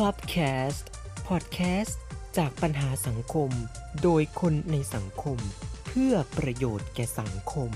Clubcast Podcast จากปัญหาสังคม โดยคนในสังคม เพื่อประโยชน์แก่สังคม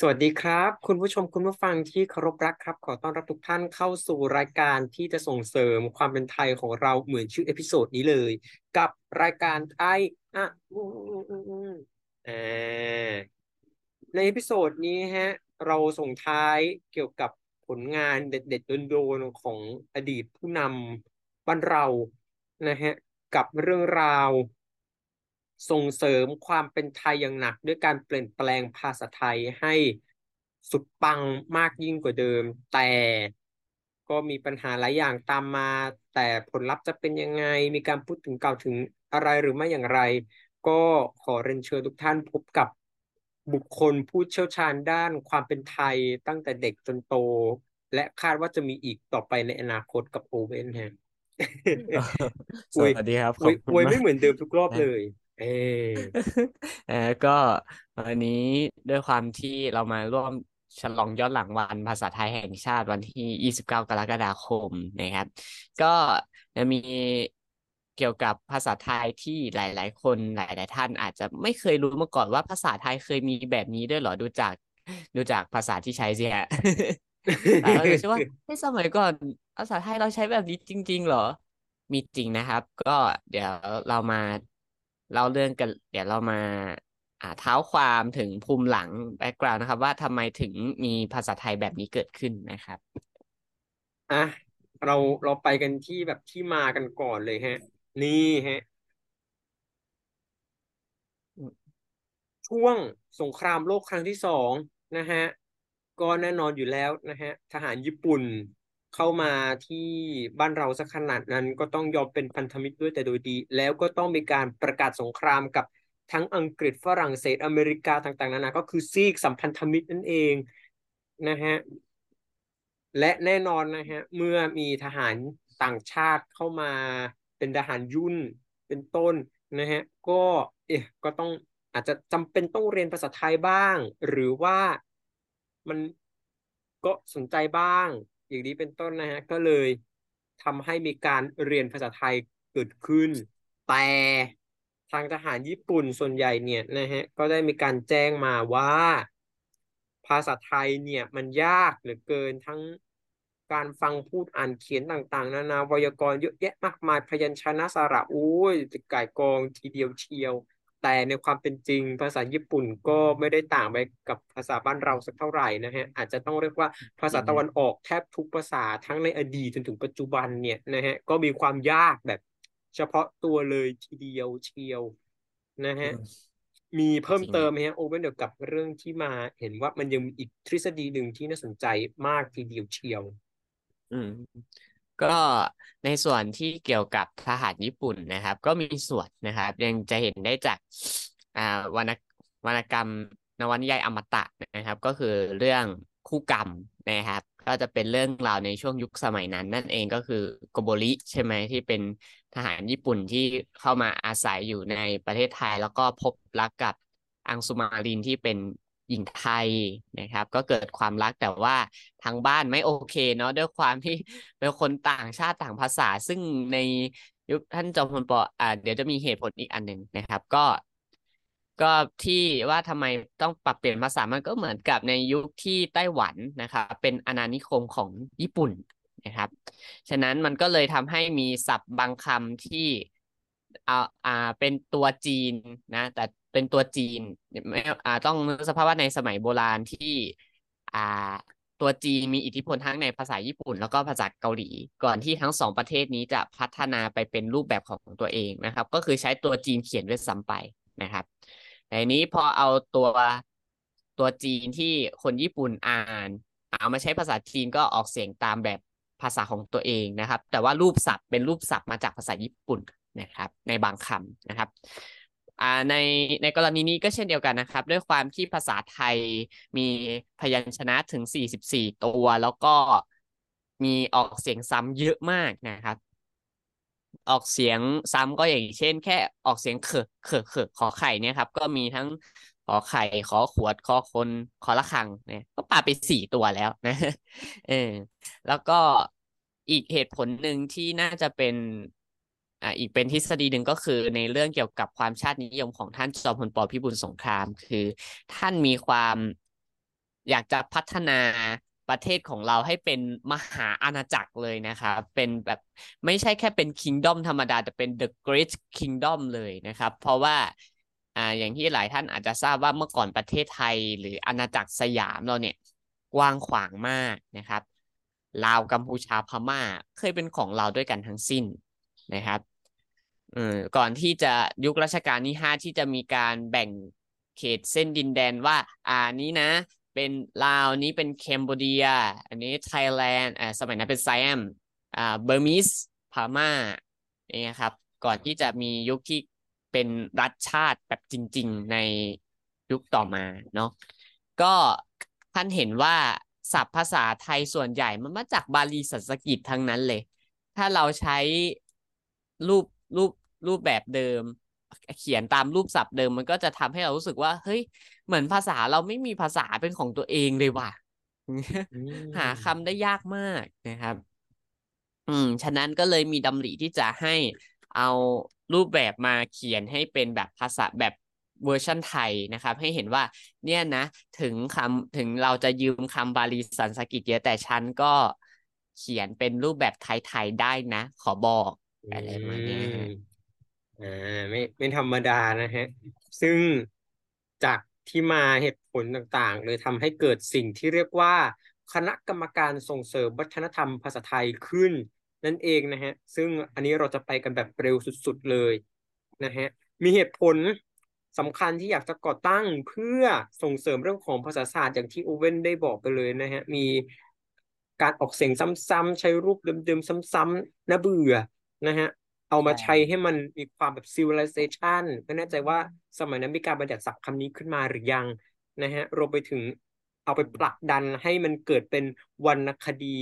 สวัสดีครับ คุณผู้ชมคุณผู้ฟังที่เคารพรักครับ ขอต้อนรับทุกท่านเข้าสู่รายการที่จะส่งเสริมความเป็นไทยของเราเหมือนชื่อ episode นี้เลย กับรายการไทยอะมุงใน episode นี้ฮะ เราส่งท้ายเกี่ยวกับผลงานเด็ดๆโดนๆของอดีตผู้นำบ้านเรานะฮะ กับเรื่องราว ส่งเสริมความเป็นไทยอย่างหนัก ด้วยการเปลี่ยนแปลงภาษาไทยให้สุดปังมากยิ่งกว่าเดิม แต่ก็มีปัญหาหลายอย่างตามมา แต่ผลลัพธ์จะเป็นยังไง มีการพูดถึงกล่าวถึงอะไรหรือไม่อย่างไร ก็ขอเรียนเชิญทุกท่านพบกับบุคคลผู้เชี่ยวชาญด้านความเป็นไทยตั้งแต่เด็กจนโต และคาดว่าจะมีอีกต่อไปในอนาคตกับโอเว่นฮะสวัสดีครับอวยขอบคุณอวยมาไม่กเหมือนเดิมทุกรอบนะเลย เออเออก็วันนี้ด้วยความที่เรามาร่วมฉลองย้อนหลังวันภาษาไทยแห่งชาติวันที่ 29 กรกฎาคมนะครับ ก็จะมีเกี่ยวกับภาษาไทยที่หลาย ๆ คนหลาย ๆ ท่านอาจจะไม่เคยรู้มาก่อนว่าภาษาไทยเคยมีแบบนี้ด้วยเหรอดูจากดูจากภาษาที่ใช้สิฮะหลายคนจะคิดว่าเฮ้สมัยก่อนภาษาไทยเราใช้แบบนี้จริง ๆ เหรอ มีจริงนะครับ ก็เดี๋ยวเรามา เล่าเรื่องกัน เดี๋ยวเรามาอ่าเท้าความถึงภูมิหลังแบ็กกราวน์นะครับ ว่าทำไมถึงมีภาษาไทยแบบนี้เกิดขึ้นนะครับอะเราเราไปกันที่แบบที่มากันก่อนเลยฮะ นี่ฮะ ช่วงสงครามโลกครั้งที่สองนะฮะ ก็แน่นอนอยู่แล้วนะฮะ ทหารญี่ปุ่น เข้ามาที่บ้านเราสักขนาดนั้น ก็ต้องยอมเป็นพันธมิตรด้วยแต่โดยดี แล้วก็ต้องมีการประกาศสงครามกับทั้งอังกฤษฝรั่งเศสอเมริกาต่างๆนานาก็คือซีกสัมพันธมิตรนั่นเองนะฮะและแน่นอนนะฮะเมื่อมีทหารต่างชาติเข้ามาเป็นทหารยุ่นเป็นต้นนะฮะก็เอ๊ะก็ต้องอาจจะจำเป็นต้องเรียนภาษาไทยบ้าง หรือว่ามันก็สนใจบ้าง อย่างนี้เป็นต้นนะฮะ ก็เลยทำให้มีการเรียนภาษาไทยเกิดขึ้น แต่ทางทหารญี่ปุ่นส่วนใหญ่เนี่ยนะฮะ ก็ได้มีการแจ้งมาว่า ภาษาไทยเนี่ยมันยากเหลือเกินทั้งการฟังพูดอ่านเขียนต่างๆ นานาไวยากรณ์เยอะแยะมากมายพยัญชนะสระโอ้ยจะก่ายกองทีเดียวเชียว แต่ในความเป็นจริงภาษาญี่ปุ่นก็ไม่ได้ต่างไปกับภาษาบ้านเราสักเท่าไหร่นะฮะอาจจะต้องเรียกว่าภาษาตะวันออกแทบทุกภาษาทั้งในอดีตจนถึงปัจจุบันเนี่ยนะฮะก็มีความยากแบบ เฉพาะตัวเลยทีเดียวเชียวนะฮะมีเพิ่มเติมไหมฮะโอเว่นเกี่ยวกับเรื่องที่มาเห็นว่ามันยังมีอีกทฤษฎีหนึ่งที่น่าสนใจมากทีเดียวเชียว อืม ก็ในส่วนที่เกี่ยวกับทหารญี่ปุ่นนะครับ ก็มีส่วนนะครับ ยังจะเห็นได้จากอ่าวรรณวรรณกรรมนวนิยายอมตะนะครับ ก็คือเรื่องคู่กรรมนะครับ ก็จะเป็นเรื่องราวในช่วงยุคสมัยนั้น นั่นเองก็คือโกโบริใช่ไหมที่เป็นทหารญี่ปุ่นที่เข้ามาอาศัยอยู่ในประเทศไทย แล้วก็พบรักกับอังสุมารินที่เป็น หญิงไทยนะครับ ก็เกิดความรักแต่ว่าทางบ้านไม่โอเคเนาะด้วยความที่เป็นคนต่างชาติต่างภาษา ซึ่งในยุคท่านจอมพลปออ่าเดี๋ยวจะมีเหตุผลอีกอันหนึ่งนะครับ ก็ ก็ที่ว่าทำไมต้องปรับเปลี่ยนภาษามันก็เหมือนกับในยุคที่ไต้หวันนะครับ เป็นอาณานิคมของญี่ปุ่นนะครับ ฉะนั้นมันก็เลยทำให้มีศัพท์บางคำที่เอาอ่าเป็นตัวจีนนะ แต่ เป็นตัวจีนไม่อ่าต้องนึกสภาพว่าในสมัยโบราณที่ อ่า ตัวจีนมีอิทธิพลทั้งในภาษาญี่ปุ่น แล้วก็ภาษาเกาหลี ก่อนที่ทั้งสองประเทศนี้จะพัฒนาไปเป็นรูปแบบของตัวเองนะครับ ก็คือใช้ตัวจีนเขียนด้วยซ้ำไปนะครับแต่นี้พอเอาตัวตัวจีนที่คนญี่ปุ่นอ่านเอามาใช้ภาษาจีนก็ออกเสียงตามแบบภาษาของตัวเองนะครับ แต่ว่ารูปศัพท์เป็นรูปศัพท์มาจากภาษาญี่ปุ่นนะครับ ในบางคำนะครับ อ่าในในกรณีนี้ก็เช่นเดียวกันนะครับ ด้วยความที่ภาษาไทยมีพยัญชนะถึง 44 ตัว แล้วก็มีออกเสียงซ้ำเยอะมากนะครับ ออกเสียงซ้ำก็อย่างเช่น แค่ออกเสียงเขอเขอเขอขอไข่เนี่ยครับ ก็มีทั้งขอไข่ขอขวดขอคนขอละคังเนี่ยก็ปาไปสี่ตัวแล้วนะเออแล้วก็อีกเหตุผลหนึ่งที่น่าจะเป็น อ่าอีกเป็นทฤษฎีหนึ่งก็คือในเรื่องเกี่ยวกับความชาตินิยมของท่านจอมพลปพิบูลสงคราม คือ ท่านมีความอยากจะพัฒนาประเทศของเราให้เป็นมหาอาณาจักรเลยนะครับ เป็นแบบไม่ใช่แค่เป็นคิงดอมธรรมดา แต่เป็น the great kingdom เลยนะครับ เพราะว่าอ่าอย่างที่หลายท่านอาจจะทราบว่าเมื่อก่อนประเทศไทย หรืออาณาจักรสยามเราเนี่ยกว้างขวางมากนะครับลาวกัมพูชาพม่าเคยเป็นของเราด้วยกันทั้งสิ้น นะครับเออก่อนที่จะยุครัชกาลที่ห้าที่จะมีการแบ่งเขตเส้นดินแดนว่า อ่านี้นะ เป็นลาวนี้เป็น Cambodia อันนี้ไทยแลนด์อ่าสมัยนั้นเป็น Siam อ่า Burmese พม่านี่ครับ ก่อนที่จะมียุคที่เป็นรัฐชาติแบบจริง ๆ ในยุคต่อมาเนาะก็ท่านเห็นว่าศัพท์ภาษาไทยส่วนใหญ่มันมาจากบาลีสันสกฤตทั้งนั้นเลย ถ้าเราใช้ รูปรูปรูปแบบเดิม เขียนตามรูปศัพท์เดิมมันก็จะทำให้เรารู้สึกว่า เฮ้ย เหมือนภาษาเราไม่มีภาษาเป็นของตัวเองเลยว่ะหาคำได้ยากมากนะครับ อืม ฉะนั้นก็เลยมีดำริที่จะให้เอารูปแบบมาเขียนให้เป็นแบบภาษาแบบเวอร์ชันไทยนะครับ ให้เห็นว่า เนี่ยนะ ถึงคำถึงเราจะยืมคำบาลีสันสกฤตเยอะแต่ฉันก็เขียนเป็นรูปแบบไทยๆได้นะ ขอบอก อะไรประมาณนี้ฮะอ่าไม่ไม่ธรรมดานะฮะ ซึ่งจากที่มาเหตุผลต่างๆเลยทำให้เกิดสิ่งที่เรียกว่า คณะกรรมการส่งเสริมวัฒนธรรมภาษาไทยขึ้น นั่นเองนะฮะ ซึ่งอันนี้เราจะไปกันแบบเร็วสุดๆเลยนะฮะ มีเหตุผลสำคัญที่อยากจะก่อตั้งเพื่อส่งเสริมเรื่องของภาษาศาสตร์อย่างที่โอเว่นได้บอกไปเลยนะฮะ มีการออกเสียงซ้ำๆใช้รูปเดิมๆซ้ำๆน่าเบื่อ นะฮะ เอามาใช้ให้มันมีความแบบ civilization ไม่แน่ใจว่าสมัยนั้นมีการบัญญัติศัพท์คำนี้ขึ้นมาหรือยังนะฮะรวมไปถึงเอาไปผลักดันให้มันเกิดเป็นวรรณคดี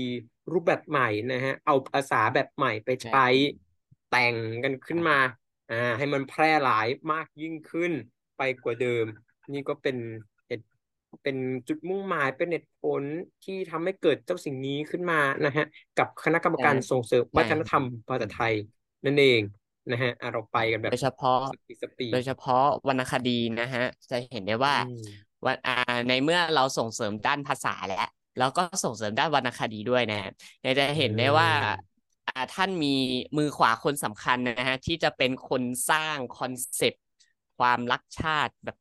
รูปแบบใหม่นะฮะ เอาภาษาแบบใหม่ไปใช้แต่งกันขึ้นมา อ่า ให้มันแพร่หลายมากยิ่งขึ้นไปกว่าเดิม นี่ก็เป็น เหตุเป็นจุดมุ่งหมายเป็นเหตุผลที่ทำให้เกิดเจ้าสิ่งนี้ขึ้นมานะฮะกับคณะกรรมการส่งเสริมวัฒนธรรมภาษาไทยนั่นเองนะฮะอะเราไปกันแบบโดยเฉพาะสปีดสปีดโดยเฉพาะวรรณคดีนะฮะจะเห็นได้ว่าอืมวันอ่าในเมื่อเราส่งเสริมด้านภาษาแล้วแล้วก็ส่งเสริมด้านวรรณคดีด้วยนะฮะเนี่ยจะเห็นได้ว่าอ่าท่านมีมือขวาคนสำคัญนะฮะที่จะเป็นคนสร้างคอนเซปต์ความรักชาติแบบ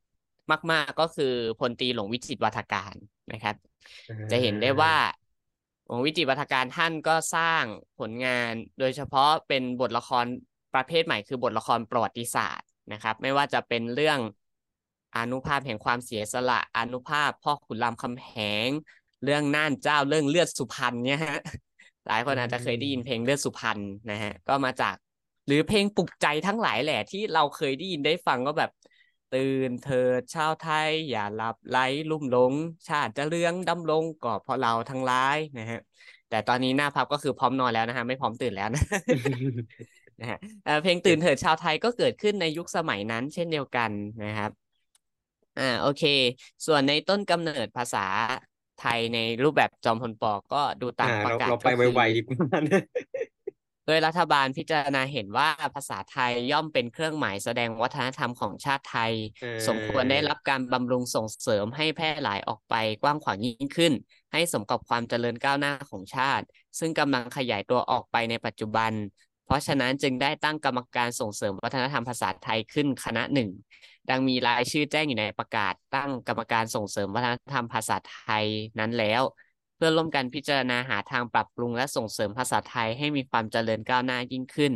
มาก ๆ ก็คือพลตรีหลวงวิจิตรวัฒการนะครับ จะเห็นได้ว่าหลวงวิจิตรวัฒการท่านก็สร้างผลงาน โดยเฉพาะเป็นบทละครประเภทใหม่คือบทละครประวัติศาสตร์นะครับ ไม่ว่าจะเป็นเรื่องอานุภาพแห่งความเสียสละอานุภาพพ่อขุนรามคำแหง เรื่องน่านเจ้าเรื่องเลือดสุพรรณเนี่ยฮะหลายคนอาจจะเคยได้ยินเพลงเลือดสุพรรณนะฮะก็มาจากหรือเพลงปลุกใจทั้งหลายแหละที่เราเคยได้ยินได้ฟังก็แบบ ตื่นเถิดชาวไทย อย่าหลับไหลลุ่มหลง ชาติจะเลื้องดำรงก็เพราะเราทั้งร้ายนะฮะแต่ตอนนี้หน้าพับก็คือพร้อมนอนแล้วนะฮะไม่พร้อมตื่นแล้วนะนะฮะเอ่อเพลงตื่นเถิดชาวไทยก็เกิดขึ้นในยุคสมัยนั้น เช่นเดียวกันนะครับอ่าโอเค ส่วนในต้นกำเนิดภาษาไทยในรูปแบบจอมพลปก็ดูตามอ่าประเรากาศเราก็ไปคือไวๆดีกว่านะ โดยรัฐบาลพิจารณาเห็นว่าภาษาไทยย่อมเป็นเครื่องหมายแสดงวัฒนธรรมของชาติไทยอ่าสมควรได้รับการบำรุงส่งเสริมให้แพร่หลายออกไปกว้างขวางยิ่งขึ้น ให้สมกับความเจริญก้าวหน้าของชาติ ซึ่งกำลังขยายตัวออกไปในปัจจุบัน เพราะฉะนั้นจึงได้ตั้งกรรมการส่งเสริมวัฒนธรรมภาษาไทยขึ้นคณะหนึ่ง ดังมีรายชื่อแจ้งอยู่ในประกาศ ตั้งกรรมการส่งเสริมวัฒนธรรมภาษาไทยนั้นแล้ว เพื่อร่วมกันพิจารณาหาทางปรับปรุงและส่งเสริมภาษาไทยให้มีความเจริญก้าวหน้ายิ่งขึ้น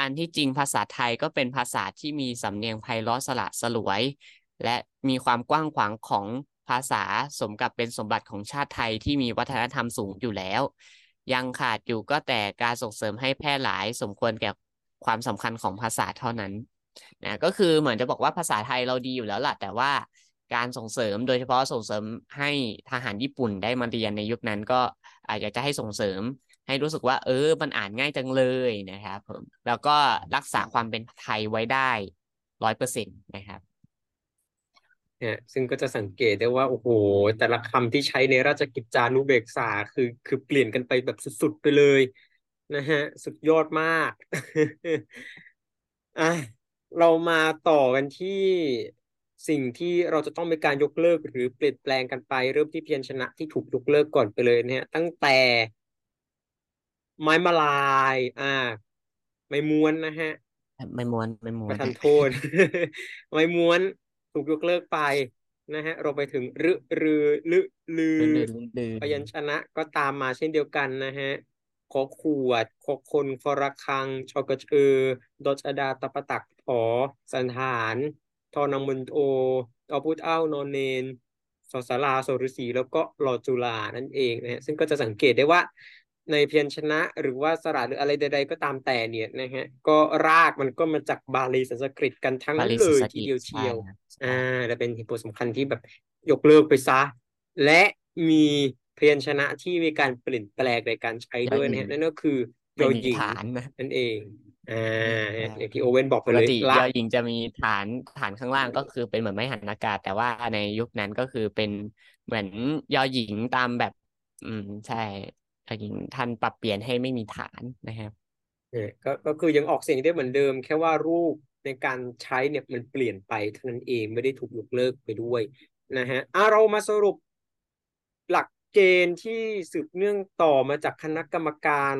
อันที่จริงภาษาไทยก็เป็นภาษาที่มีสำเนียงไพเราะสละสลวย และมีความกว้างขวางของภาษาสมกับเป็นสมบัติของชาติไทยที่มีวัฒนธรรมสูงอยู่แล้ว ยังขาดอยู่ก็แต่การส่งเสริมให้แพร่หลายสมควรแก่ความสำคัญของภาษาเท่านั้นนะก็คือเหมือนจะบอกว่าภาษาไทยเราดีอยู่แล้วล่ะแต่ว่า การส่งเสริม โดยเฉพาะส่งเสริมให้ทหารญี่ปุ่นได้มาเรียนในยุคนั้นก็อาจจะจะให้ส่งเสริมให้รู้สึกว่า เออ มันอ่านง่ายจังเลยนะครับผมแล้วก็รักษาความเป็นไทยไว้ได้ร้อยเปอร์เซ็นต์นะครับเนี่ยซึ่งก็จะสังเกตได้ว่า โอ้โห แต่ละคำที่ใช้ในราชกิจจานุเบกษาคือคือเปลี่ยนกันไปแบบสุดๆไปเลยนะฮะ สุดยอดมากอะเรามาต่อกันที่ สิ่งที่เราจะต้องมีการยกเลิกหรือเปลี่ยนแปลงกันไป เริ่มที่พยัญชนะที่ถูกยกเลิกก่อนไปเลยนะฮะตั้งแต่ไม้มาลาย อ่า ไม่ม้วนนะฮะ ไม่ม้วนไม่ม้วปนระทานโทษ ไม้ม้วนถูกยกเลิกไปนะฮะเราไปถึงรึรือลึลือลื่นลื่นลื่นพยัญชนะก็ตามมาเช่นเดียวกันนะฮะขอขวดขอคนฟระคังชอกระเชอดอชดาตะปะตักถอสันฐาน ทอนังมุนโอตอพุทเอ้านอนเนนสอสาราสฤษีแล้วก็รอจุฬานั่นเองนะฮะซึ่งก็จะสังเกตได้ว่าในพยัญชนะหรือว่าสระหรืออะไรใด ๆ ก็ตามแต่เนี่ยนะฮะก็รากมันก็มาจากบาลีสันสกฤตกันทั้งบานั้นลีเลสันยสกทีฤตเดียวใช่เชียวครับใช่อ่าและเป็นเหตุผลสำคัญที่แบบยกเลิกไปซะ และมีพยัญชนะที่มีการเปลี่ยนแปลงในการใช้ยอด้วยหญินะงฮะนั่นก็คือยไม่อมีหญิงฐานนะนั่นเอง อ่าใช่อย่างที่โอเว่นบอกไปปกเลยติละยอหญิงจะมีฐานฐานข้างล่างก็คือเป็นเหมือนไม้หันอากาศ แต่ว่าในยุคนั้นก็คือเป็นเหมือนยอหญิงตามแบบ อืม ใช่ยอหญิงท่านปรับเปลี่ยนให้ไม่มีฐานนะครับเนี่ยก็ก็คือยังออกเสียงได้เหมือนเดิม แค่ว่ารูปในการใช้เนี่ยมันเปลี่ยนไปเท่านั้นเองไม่ได้ถูกยกเลิกไปด้วยนะฮะอะเรามาสรุปหลักเกณฑ์ที่สืบเนื่องต่อมาจากคณะกรรมการ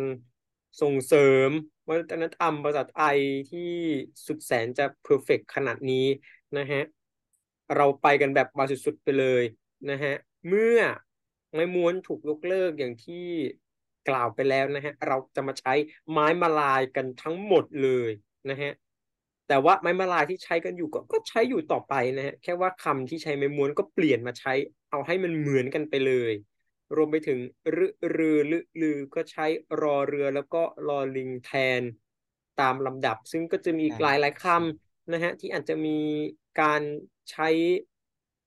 ส่งเสริมวัฒนธรรมภาษาไทยที่สุดแสนจะเพอร์เฟกขนาดนี้นะฮะเราไปกันแบบบาสุดๆไปเลยนะฮะเมื่อไม้ม้วนถูกยกเลิกอย่างที่กล่าวไปแล้วนะฮะเราจะมาใช้ไม้มาลายกันทั้งหมดเลยนะฮะแต่ว่าไม้มาลายที่ใช้กันอยู่ก็ก็ใช้อยู่ต่อไปนะฮะแค่ว่าคำที่ใช้ไม้ม้วนก็เปลี่ยนมาใช้เอาให้มันเหมือนกันไปเลย รวมไปถึงรึรือลึลือก็ใช้รอเรือแล้วก็รอลิงแทนตามลำดับ ซึ่งก็จะมีอีกใช่หลายหลายๆคำนะฮะที่อาจจะมีการใช้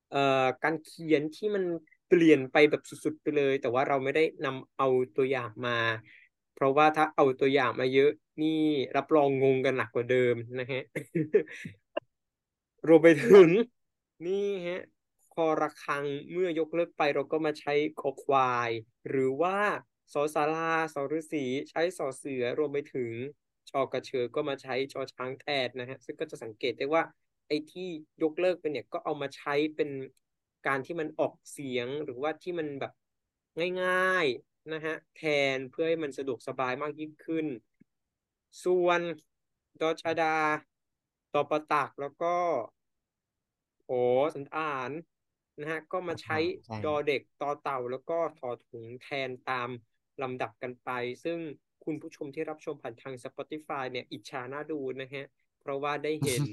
เอ่อการเขียนที่มันเปลี่ยนไปแบบสุดๆไปเลย แต่ว่าเราไม่ได้นำเอาตัวอย่างมา เพราะว่าถ้าเอาตัวอย่างมาเยอะนี่รับรองงงกันหนักกว่าเดิมนะฮะรวมไปถึงนี่ฮะค อระฆังเมื่อยกเลิกไปเราก็มาใช้คอควาย หรือว่าสอสาราสอฤษีใช้สอเสือรวมไปถึงชอกระเชอก็มาใช้ชอช้างแทนนะฮะซึ่งก็จะสังเกตได้ว่าไอ้ที่ยกเลิกไปเนี่ยก็เอามาใช้เป็นการที่มันออกเสียงหรือว่าที่มันแบบง่ายๆนะฮะแทนเพื่อให้มันสะดวกสบายมากยิ่งขึ้น ส่วนดอชดาตอประตักแล้วก็โอสันอาน นะฮะก็มาใช้ใช่ดอเด็กตอเต่าแล้วก็ทอถุงแทนตามลำดับกันไป ซึ่งคุณผู้ชมที่รับชมผ่านทาง Spotify เนี่ยอิจฉาน่าดูนะฮะ เพราะว่าได้เห็น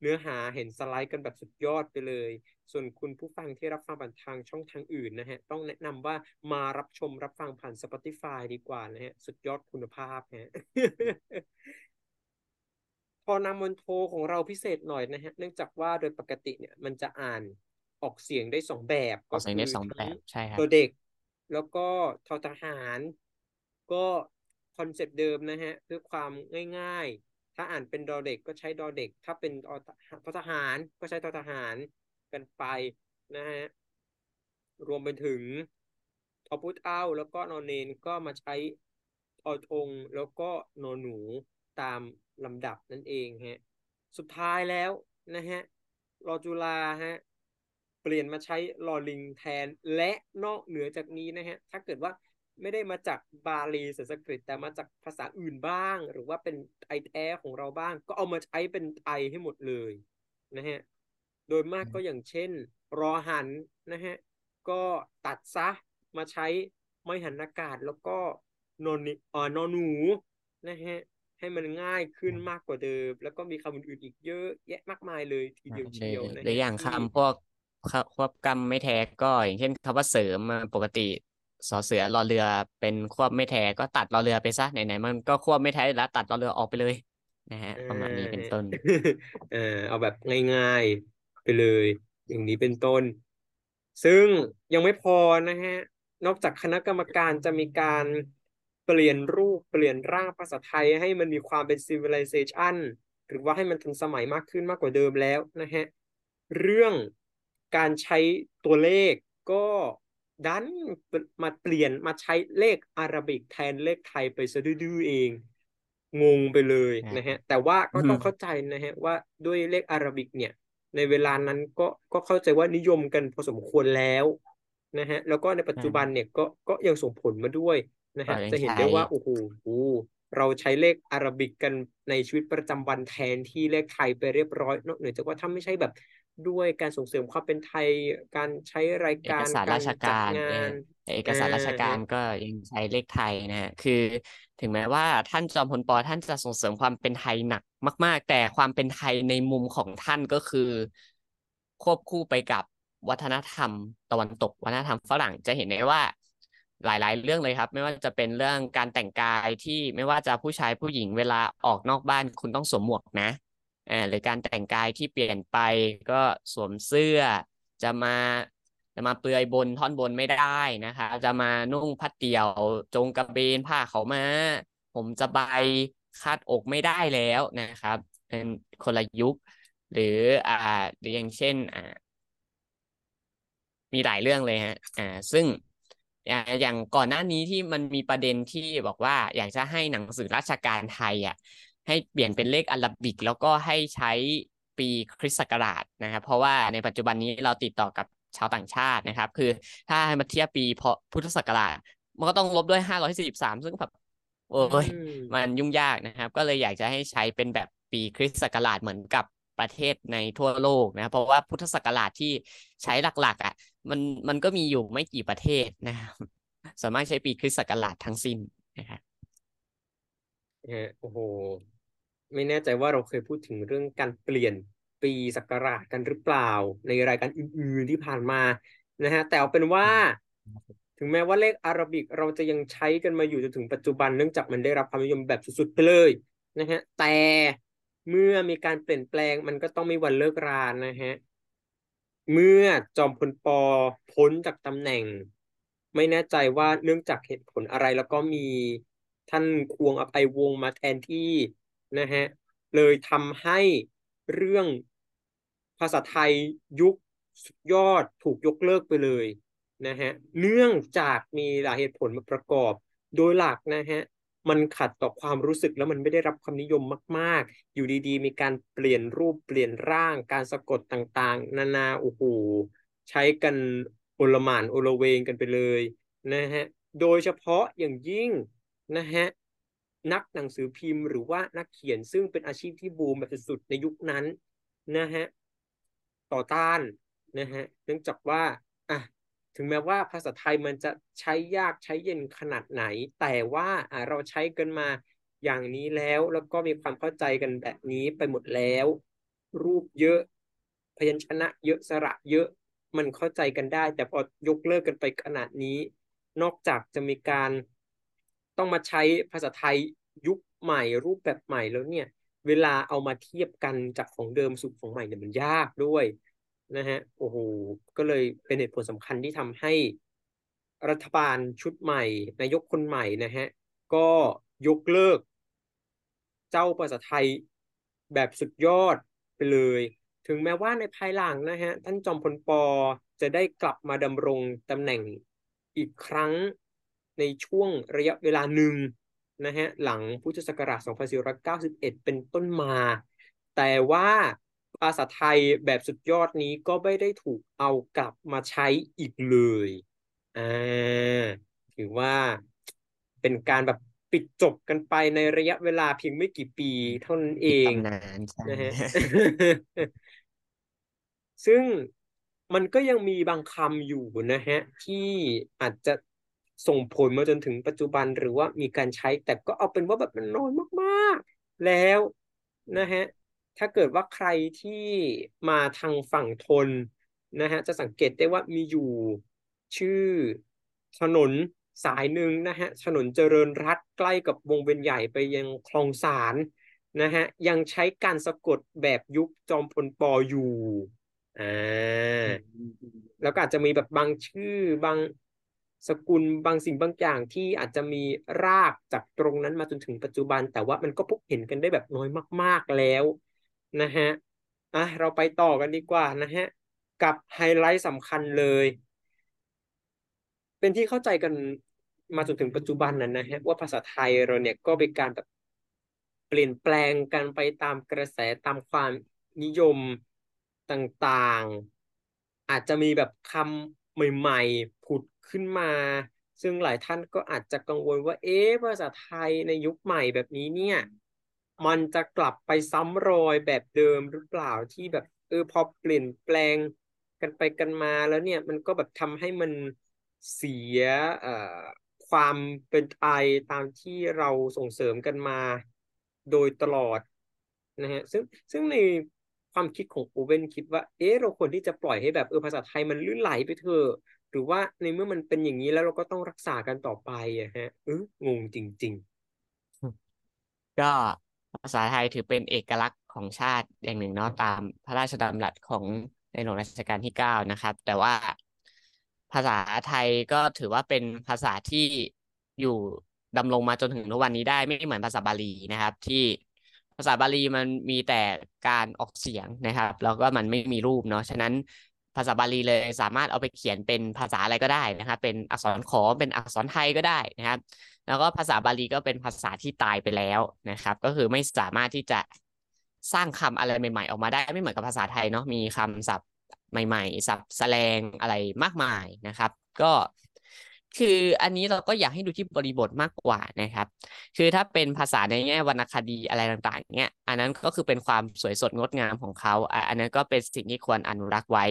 เนื้อหาเห็นสไลด์กันแบบสุดยอดไปเลย ส่วนคุณผู้ฟังที่รับฟังผ่านทางช่องทางอื่นนะฮะ ต้องแนะนำว่ามารับชมรับฟังผ่าน Spotify ดีกว่านะฮะ สุดยอดคุณภาพฮะพอนามนโทของเราพิเศษหน่อยนะฮะ เนื่องจากว่าโดยปกติเนี่ยมันจะอ่าน ออกเสียงได้สองแบบออกเสียงได้คืสองแบทั้บใช่ครับตัวเด็ก แล้วก็ทอทหาร ก็คอนเซปต์เดิมนะฮะเพื่อความง่าย ๆ ถ้าอ่านเป็นดอเด็กก็ใช้ดอเด็ก ถ้าเป็นอทอทหารก็ใช้ทอทหารกันไปนะฮะรวมไปถึงทอพุทเอ้าแล้วก็นอนเนนก็มาใช้ทอทงแล้วก็นอหนูตามลำดับนั่นเองฮะสุดท้ายแล้วนะฮะรอจุฬาฮะเป ลี่ยนมาใช้ลอลิงแทน และนอกเหนือจากนี้นะฮะ ถ้าเกิดว่าไม่ได้มาจากบาลีสันสกฤต แต่มาจากภาษาอื่นบ้าง หรือว่าเป็นไทยแท้ของเราบ้าง ก็เอามาใช้เป็นไทยให้หมดเลยนะฮะ โดยมากก็อย่างเช่น รอหันนะฮะ ก็ตัดซะมาใช้ไม่หันอากาศแล้วก็นอนนิเอ่อนอนหนูนะฮะให้มันง่ายขึ้นมากกว่าเดิม แล้วก็มีคำอื่นๆอีกเยอะแยะมากมายเลยทีเดียวหรืเชียวอนะหรือฮะอย่างที่คำพวก คควบกำไม่แท้ก็อย่างเช่นคำว่าเสริมมาปกติสอเสือรอเรือเป็นควบไม่แท้ก็ตัดรอเรือไปซะไหนๆมันก็ควบไม่แท้อยู่แล้วตัดรอเรือออกไปเลยนะฮะอ่าประมาณนี้เป็นต้น เออเอาแบบง่ายๆไปเลย อย่างนี้เป็นต้น ซึ่งยังไม่พอนะฮะ นอกจากคณะกรรมการจะมีการเปลี่ยนรูปเปลี่ยนร่างภาษาไทยให้มันมีความเป็น civilization หรือว่าให้มันทันสมัยมากขึ้นมากกว่าเดิมแล้วนะฮะ เรื่อง การใช้ตัวเลขก็ดันมาเปลี่ยนมาใช้เลขอาราบิกแทนเลขไทยไปซะดื้อๆเอง งงไปเลยอ่านนะฮะ แต่ว่าก็ต้องอืมเข้าใจนะฮะว่าด้วยเลขอาราบิกเนี่ย ในเวลานั้นก็ก็เข้าใจว่านิยมกันพอสมควรแล้วนะฮะ แล้วก็ในปัจจุบันเนี่ยก็ก็ยังส่งผลมาด้วยนะฮะก็ยังจะเห็นได้ใช้ว่าโอ้โหเราใช้เลขอาราบิกกันในชีวิตประจำวันแทนที่เลขไทยไปเรียบร้อยนอกเหนือจากว่าถ้าไม่ใช่แบบ ด้วยการส่งเสริมความเป็นไทยการใช้รายเอกการสารการราชจัดการงาเออนเอกสารราชอ่าการก็ยังใช้เลขไทยนะฮะคือ ถึงแม้ว่าท่านจอมพลปท่านจะส่งเสริมความเป็นไทยหนักมาก ๆ แต่ความเป็นไทยในมุมของท่านก็คือ ควบคู่ไปกับวัฒนธรรม ตะวันตกวัฒนธรรมฝรั่งจะเห็นได้ว่าหลาย ๆ เรื่องเลยครับ ไม่ว่าจะเป็นเรื่องการแต่งกายที่ไม่ว่าจะผู้ชายผู้หญิงเวลาออกนอกบ้านคุณต้องสวมหมวกนะ อ่าหรือการแต่งกายที่เปลี่ยนไปก็สวมเสื้อจะมาจะมาเปลือยบนท่อนบนไม่ได้นะคะ จะมานุ่งผ้าเตี่ยวจงกระเบนผ้าเขามาผมจะใบคาดอกไม่ได้แล้วนะครับเป็นคนละยุค หรืออ่าหรืออย่างเช่นอ่ามีหลายเรื่องเลยฮะอ่าซึ่งอ่าอย่างก่อนหน้านี้ที่มันมีประเด็นที่บอกว่าอยากจะให้หนังสือราชการไทยอะ ให้เปลี่ยนเป็นเลขอาราบิก แล้วก็ให้ใช้ปีคริสต์ศักราชนะครับ เพราะว่าในปัจจุบันนี้เราติดต่อกับชาวต่างชาตินะครับ คือถ้าให้มาเทียบปีพพุทธศักราชมันก็ต้องลบด้วยห้าร้อยสี่สิบสามซึ่งแบบโอ้ยมันยุ่งยากนะครับ ก็เลยอยากจะให้ใช้เป็นแบบปีคริสต์ศักราชเหมือนกับประเทศในทั่วโลกนะครับเพราะว่าพุทธศักราชที่ใช้หลักๆอะมันมันก็มีอยู่ไม่กี่ประเทศนะครับสามารถใช้ปีคริสต์ศักราชทั้งสิ้นนะครับโอ้โห ไม่แน่ใจว่าเราเคยพูดถึงเรื่องการเปลี่ยนปีศักราชกันหรือเปล่า ในรายการอื่นๆที่ผ่านมานะฮะแต่เอาเป็นว่า ถึงแม้ว่าเลขอารบิกเราจะยังใช้กันมาอยู่จนถึงปัจจุบันเนื่องจากมันได้รับความนิยมแบบสุดๆไปเลยนะฮะแต่เมื่อมีการเปลี่ยนแปลงมันก็ต้องมีวันเลิกรานะฮะเมื่อจอมพลปพ้นจากตำแหน่ง ไม่แน่ใจว่าเนื่องจากเหตุผลอะไรแล้วก็มีท่านควงอภัยวงศ์มาแทนที่ นะฮะเลยทำให้เรื่องภาษาไทยยุคสุดยอดถูกยกเลิกไปเลยนะฮะเนื่องจากมีหลายเหตุผลมาประกอบ โดยหลักนะฮะมันขัดต่อความรู้สึกแล้วมันไม่ได้รับความนิยมมาก ๆ อยู่ดีๆ มีการเปลี่ยนรูปเปลี่ยนร่าง การสะกดต่างๆ นานาโอ้โหใช้กันโอลหมานโอลเวงกันไปเลยนะฮะโดยเฉพาะอย่างยิ่งนะฮะ นักหนังสือพิมพ์หรือว่านักเขียนซึ่งเป็นอาชีพที่บูมแบบสุดๆในยุคนั้นนะฮะต่อต้านนะฮะเนื่องจากว่าอะถึงแม้ว่าภาษาไทยมันจะใช้ยากใช้เย็นขนาดไหน แต่ว่าอะเราใช้กันมาอย่างนี้แล้วแล้วก็มีความเข้าใจกันแบบนี้ไปหมดแล้ว รูปเยอะพยัญชนะ เยอะสระเยอะมันเข้าใจกันได้ แต่พอยกเลิกกันไปขนาดนี้ นอกจากจะมีการต้องมาใช้ภาษาไทย ยุคใหม่รูปแบบใหม่แล้วเนี่ย เวลาเอามาเทียบกันจากของเดิมสู่ของใหม่เนี่ยมันยากด้วยนะฮะโอ้โหก็เลยเป็นเหตุผลสำคัญที่ทำให้รัฐบาลชุดใหม่ นายกคนใหม่นะฮะก็ยกเลิก เจ้าภาษาไทยแบบสุดยอดไปเลย ถึงแม้ว่าในภายหลังนะฮะท่านจอมพลปอจะได้กลับมาดำรงตำแหน่งอีกครั้งในช่วงระยะเวลาหนึ่ง นะฮะหลังพุทธศักราช 2491 เป็นต้นมา แต่ว่าภาษาไทยแบบสุดยอดนี้ก็ไม่ได้ถูกเอากลับมาใช้อีกเลยอ่าถือว่าเป็นการแบบปิดจบกันไปในระยะเวลาเพียงไม่กี่ปีเท่านั้นเองตำนานใช่นะฮะซึ่งมันก็ยังมีบางคำอยู่นะฮะ ที่อาจจะ ส่งผลมาจนถึงปัจจุบันหรือว่ามีการใช้ แต่ก็เอาเป็นว่าแบบมันน้อยมากๆ แล้วนะฮะถ้าเกิดว่าใครที่มาทางฝั่งทนนะฮะจะสังเกตได้ว่ามีอยู่ชื่อถนนสายหนึ่งนะฮะถนนเจริญรัตน์ใกล้กับวงเวียนใหญ่ไปยังคลองสารนะฮะยังใช้การสะกดแบบยุคจอมพลปอยู่อ่าแล้วก็อาจจะมีแบบบางชื่อบาง สกุลบางสิ่งบางอย่างที่อาจจะมีรากจากตรงนั้นมาจนถึงปัจจุบัน แต่ว่ามันก็พบเห็นกันได้แบบน้อยมาก ๆแล้วนะฮะอะเราไปต่อกันดีกว่านะฮะกับไฮไลท์สำคัญเลย เป็นที่เข้าใจกันมาจนถึงปัจจุบันนั้นนะฮะว่าภาษาไทยเราเนี่ยก็เป็นการแบบเปลี่ยนแปลงกันไปตามกระแสตามความนิยมต่างๆ อาจจะมีแบบคำใหม่ ๆ ผุด ขึ้นมา ซึ่งหลายท่านก็อาจจะกังวลว่า เอ๊ะภาษาไทยในยุคใหม่แบบนี้เนี่ย มันจะกลับไปซ้ำรอยแบบเดิมหรือเปล่าที่แบบเออพอเปลี่ยนแปลงกันไปกันมาแล้วเนี่ยมันก็แบบทำให้มันเสียเอ่อความเป็นไทยตามที่เราส่งเสริมกันมาโดยตลอดนะฮะซึ่งซึ่งในความคิดของโอเว่นคิดว่า เอ๊ะเราควรที่จะปล่อยให้แบบเออภาษาไทยมันลื่นไหลไปเถอะ หรือว่าในเมื่อมันเป็นอย่างนี้แล้วเราก็ต้องรักษากันต่อไปอะฮะเอองงจริง ๆ ก็ภาษาไทยถือเป็นเอกลักษณ์ของชาติอย่างหนึ่งเนาะตามพระราชดำรัสของในหลวงรัชกาลที่เก้านะครับ แต่ว่าภาษาไทยก็ถือว่าเป็นภาษาที่อยู่ดำรงมาจนถึงทุกวันนี้ได้ไม่เหมือนภาษาบาลีนะครับ ที่ภาษาบาลีมันมีแต่การออกเสียงนะครับ แล้วก็มันไม่มีรูปเนาะฉะนั้น ภาษาบาลีเลย สามารถเอาไปเขียนเป็นภาษาอะไรก็ได้นะครับเป็นอักษรขอเป็นอักษรไทยก็ได้นะครับ แล้วก็ภาษาบาลีก็เป็นภาษาที่ตายไปแล้วนะครับ ก็คือไม่สามารถที่จะสร้างคำอะไรใหม่ ๆ ออกมาได้ไม่เหมือนกับภาษาไทยเนาะมีคำศัพท์ใหม่ ๆ ศัพท์แสลงอะไรมากมายนะครับ ก็ คืออันนี้เราก็อยากให้ดูที่บริบทมากกว่านะครับ คือถ้าเป็นภาษาในแง่วรรณคดีอะไรต่างๆเนี้ยอันนั้นก็คือเป็นความสวยสดงดงามของเขาอะอันนั้นก็เป็นสิ่งที่ควรอนุรักษ์ไว้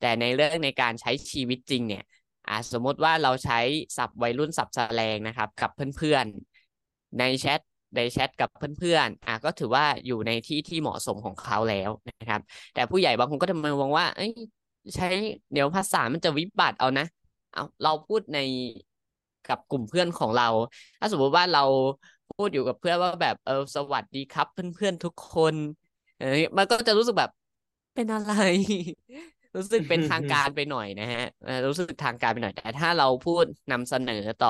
แต่ในเรื่องในการใช้ชีวิตจริงเนี่ยอ่าสมมติว่าเราใช้ศัพท์วัยรุ่นศัพท์แสลงนะครับ กับเพื่อนๆ ในแชทในแชทกับเพื่อนๆอะก็ถือว่าอยู่ในที่ที่เหมาะสมของเขาแล้วนะครับ แต่ผู้ใหญ่บางคนก็จะมมองว่าเอ้ยใช้เดี๋ยวภาษามันจะวิบัติเอานะ เอาเราพูดในกับกลุ่มเพื่อนของเรา ถ้าสมมติว่าเราพูดอยู่กับเพื่อนว่าแบบเออสวัสดีครับเพื่อนๆทุกคนเออมันก็จะรู้สึกแบบเป็นอะไร รู้สึกเป็นทางการไปหน่อยนะฮะรู้สึกทางการไปหน่อย แต่ถ้าเราพูดนำเสนอต่อ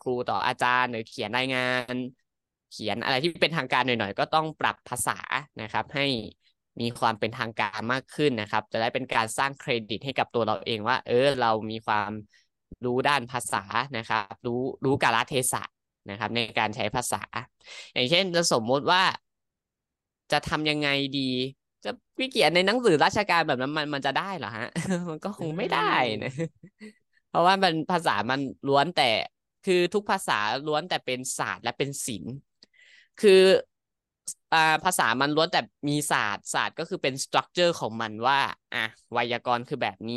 ครูต่ออาจารย์หรือเขียนรายงาน เขียนอะไรที่เป็นทางการหน่อยๆก็ต้องปรับภาษานะครับ ให้ มีความเป็นทางการมากขึ้นนะครับ จะได้เป็นการสร้างเครดิตให้กับตัวเราเองว่า เออเรามีความรู้ด้านภาษานะครับ รู้รู้กาลเทศะนะครับ ในการใช้ภาษา อย่างเช่นจะสมมุติว่า จะทำยังไงดี จะวิเขียนในหนังสือราชการแบบนั้นมันมันจะได้เหรอฮะ มันก็คงไม่ได้นะเพราะว่ามันภาษามันล้วนแต่คือทุกภาษาล้วนแต่เป็นศาสตร์และเป็นศิลป์คือ อ่าภาษามันล้วนแต่มีศาสตร์ศาสตร์ก็คือเป็นสตรัคเจอร์ของมันว่าอะไวยากรณ์คือแบบนี้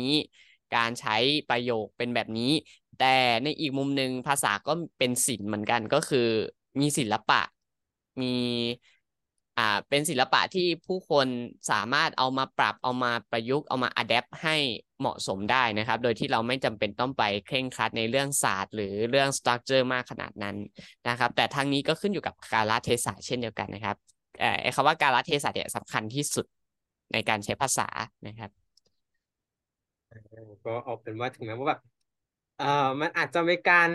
การใช้ประโยคเป็นแบบนี้ แต่ในอีกมุมหนึ่งภาษาก็เป็นศิลป์เหมือนกันก็คือมีศิลปะมีอ่าเป็นศิลปะที่ผู้คนสามารถเอามาปรับเอามาประยุกต์เอามาอัดแอปให้เหมาะสมได้นะครับ โดยที่เราไม่จำเป็นต้องไปเคร่งครัดในเรื่องศาสตร์ หรือเรื่องสตรัคเจอร์มากขนาดนั้นนะครับ แต่ทั้งนี้ก็ขึ้นอยู่กับกาลเทศะเช่นเดียวกันนะครับ ไอ้คำว่าการเทศะเนี่ยสำคัญที่สุดในการใช้ภาษานะครับก็เอาเป็นว่าถึงแม้ว่าแบบเอ่อมันอาจจะมีการ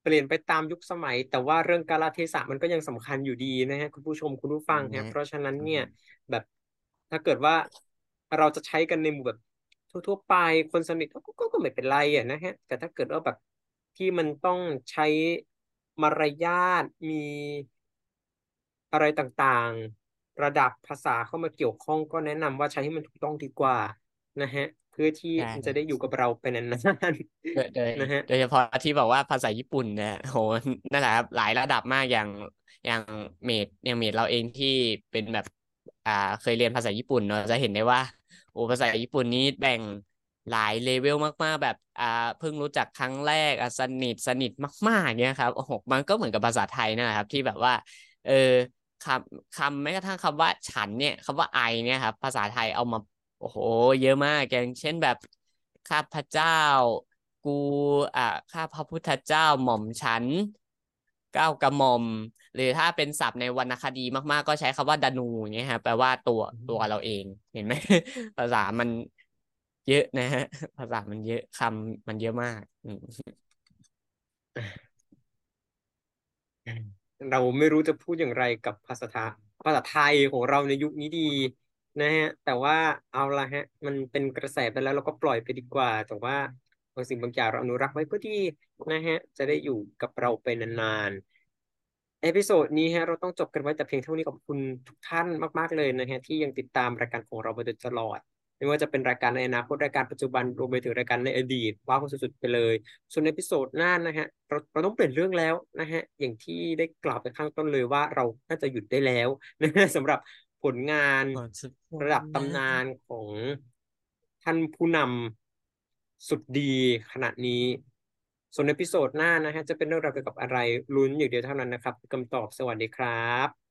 เปลี่ยนไปตามยุคสมัย แต่ว่าเรื่องกาลเทศะมันก็ยังสำคัญอยู่ดีนะฮะคุณผู้ชมคุณผู้ฟังครับเพราะฉะนั้นเนี่ยแบบถ้าเกิดว่าเราจะใช้กันในหมู่แบบทั่วๆไปคนสนิทก็ก็ก็ไม่เป็นไรอะนะฮะแต่ถ้าเกิดว่าแบบที่มันต้องใช้มารยาทมี อะไรต่างๆ ระดับภาษาเข้ามาเกี่ยวข้องก็แนะนำว่าใช้ให้มันถูกต้องดีกว่านะฮะเพื่อที่มันจะได้อยู่กับเราไปนานๆโดยนะฮะโดยเฉพาะที่บอกว่าภาษาญี่ปุ่นเนี่ยโหนั่นแหละครับหลายระดับมากอย่างอย่างเมดอย่างเมดเราเองที่เป็นแบบ อ่าเคยเรียนภาษาญี่ปุ่นเนาะจะเห็นได้ว่าโอ้ภาษาญี่ปุ่นนี้แบ่งหลายเลเวลมากๆ แบบอ่าเพิ่งรู้จักครั้งแรกอะสนิทสนิทมากๆเนี่ยครับโอ้โหมันก็เหมือนกับภาษาไทยนะครับ ที่แบบว่า เออ คำคำแม้กระทั่งคำว่าฉันเนี่ยคำว่าไอเนี่ยครับภาษาไทยเอามา โอ้โห เยอะมากอย่างเช่นแบบข้าพเจ้า กูอ่าข้าพระพุทธเจ้าหม่อมฉันเก้ากระหม่อม หรือถ้าเป็นศัพท์ในวรรณคดีมากๆ ก็ใช้คำว่าดนูอย่างเงี้ยฮะแปลว่าตัวตัวเราเองเห็นไหมภาษามันเยอะนะฮะภาษามันเยอะคำมันเยอะมากอืม เราไม่รู้จะพูดอย่างไรกับภาษาภาษาไทยของเราในยุคนี้ดีนะฮะ แต่ว่าเอาละฮะ มันเป็นกระแสไปแล้วเราก็ปล่อยไปดีกว่า แต่ว่าบางสิ่งบางอย่างเราอนุรักษ์ไว้ก็ดีนะฮะ จะได้อยู่กับเราไปนานๆ เอพิโซดนี้ฮะเราต้องจบกันไว้แต่เพียงเท่านี้ขอบคุณทุกท่านมาก ๆเลยนะฮะที่ยังติดตามรายการของเรามาโดยตลอด ไม่ว่าจะเป็นรายการในอนาคตรายการปัจจุบันรวมไปถึงรายการในอดีตว้าวสุดๆไปเลย ส่วนใน episode หน้านะฮะเราเราต้องเปลี่ยนเรื่องแล้วนะฮะอย่างที่ได้กล่าวไปข้างต้นเลยว่าเราน่าจะหยุดได้แล้วนะฮะสำหรับผลงานระดับตำนานของท่านผู้นำสุดดีขณะนี้ส่วนใน episode หน้านะฮะจะเป็นเรื่องราวเกี่ยวกับอะไรลุ้นอย่างเดียวเท่านั้นนะครับคำตอบสวัสดีครับ